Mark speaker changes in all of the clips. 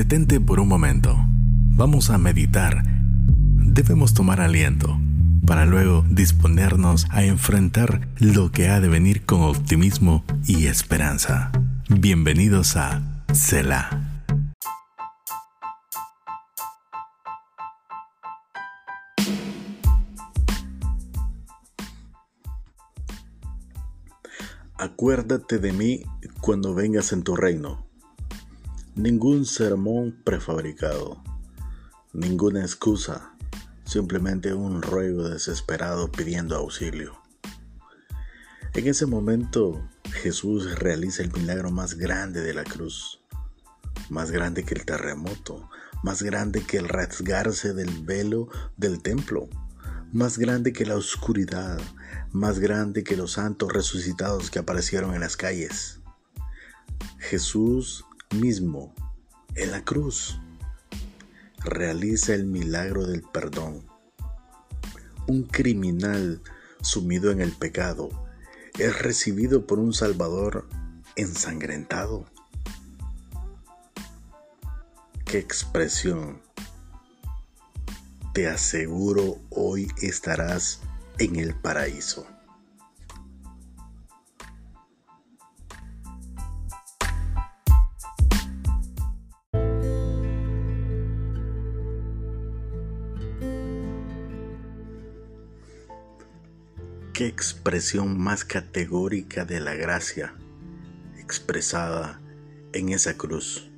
Speaker 1: Detente por un momento. Vamos a meditar. Debemos tomar aliento para luego disponernos a enfrentar lo que ha de venir con optimismo y esperanza. Bienvenidos a Selah.
Speaker 2: Acuérdate de mí cuando vengas en tu reino. Ningún sermón prefabricado, ninguna excusa, simplemente un ruego desesperado pidiendo auxilio. En ese momento Jesús realiza el milagro más grande de la cruz, más grande que el terremoto, más grande que el rasgarse del velo del templo, más grande que la oscuridad, más grande que los santos resucitados que aparecieron en las calles. Jesús mismo, en la cruz, realiza el milagro del perdón. Un criminal sumido en el pecado es recibido por un Salvador ensangrentado. ¡Qué expresión! Te aseguro hoy estarás en el paraíso. Qué expresión más categórica de la gracia expresada en esa cruz,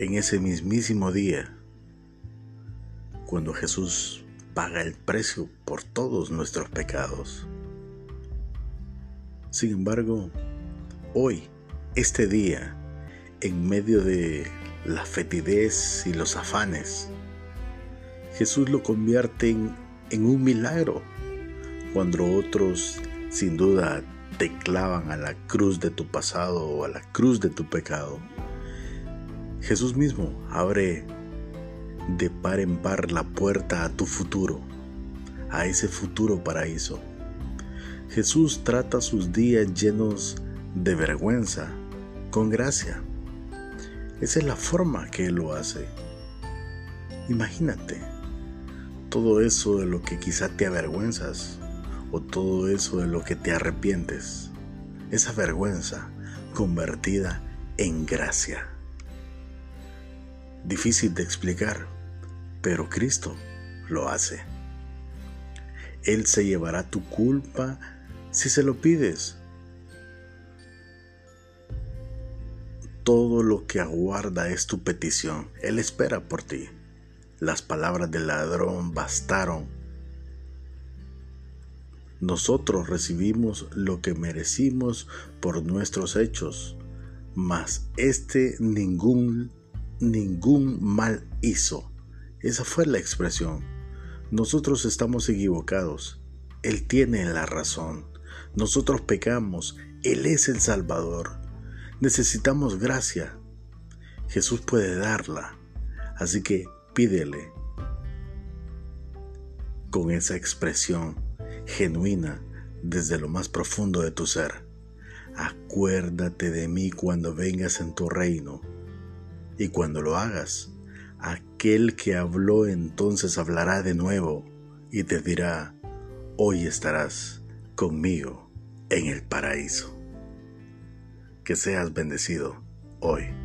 Speaker 2: en ese mismísimo día, cuando Jesús paga el precio por todos nuestros pecados. Sin embargo, hoy, este día, en medio de la fetidez y los afanes, Jesús lo convierte en, en un milagro, cuando otros sin duda te clavan a la cruz de tu pasado o a la cruz de tu pecado. Jesús mismo abre de par en par la puerta a tu futuro, a ese futuro paraíso. Jesús trata sus días llenos de vergüenza con gracia. Esa es la forma que Él lo hace. Imagínate todo eso de lo que quizá te avergüenzas o todo eso de lo que te arrepientes. Esa vergüenza convertida en gracia. Difícil de explicar, pero Cristo lo hace. Él se llevará tu culpa si se lo pides. Todo lo que aguarda es tu petición. Él espera por ti. Las palabras del ladrón bastaron. Nosotros recibimos lo que merecimos por nuestros hechos, mas este ningún ningún mal hizo. Esa fue la expresión. Nosotros estamos equivocados. Él tiene la razón. Nosotros pecamos. Él es el Salvador. Necesitamos gracia. Jesús puede darla. Así que pídele con esa expresión genuina desde lo más profundo de tu ser. Acuérdate de mí cuando vengas en tu reino y cuando lo hagas, aquel que habló entonces hablará de nuevo y te dirá, hoy estarás conmigo en el paraíso. Que seas bendecido hoy.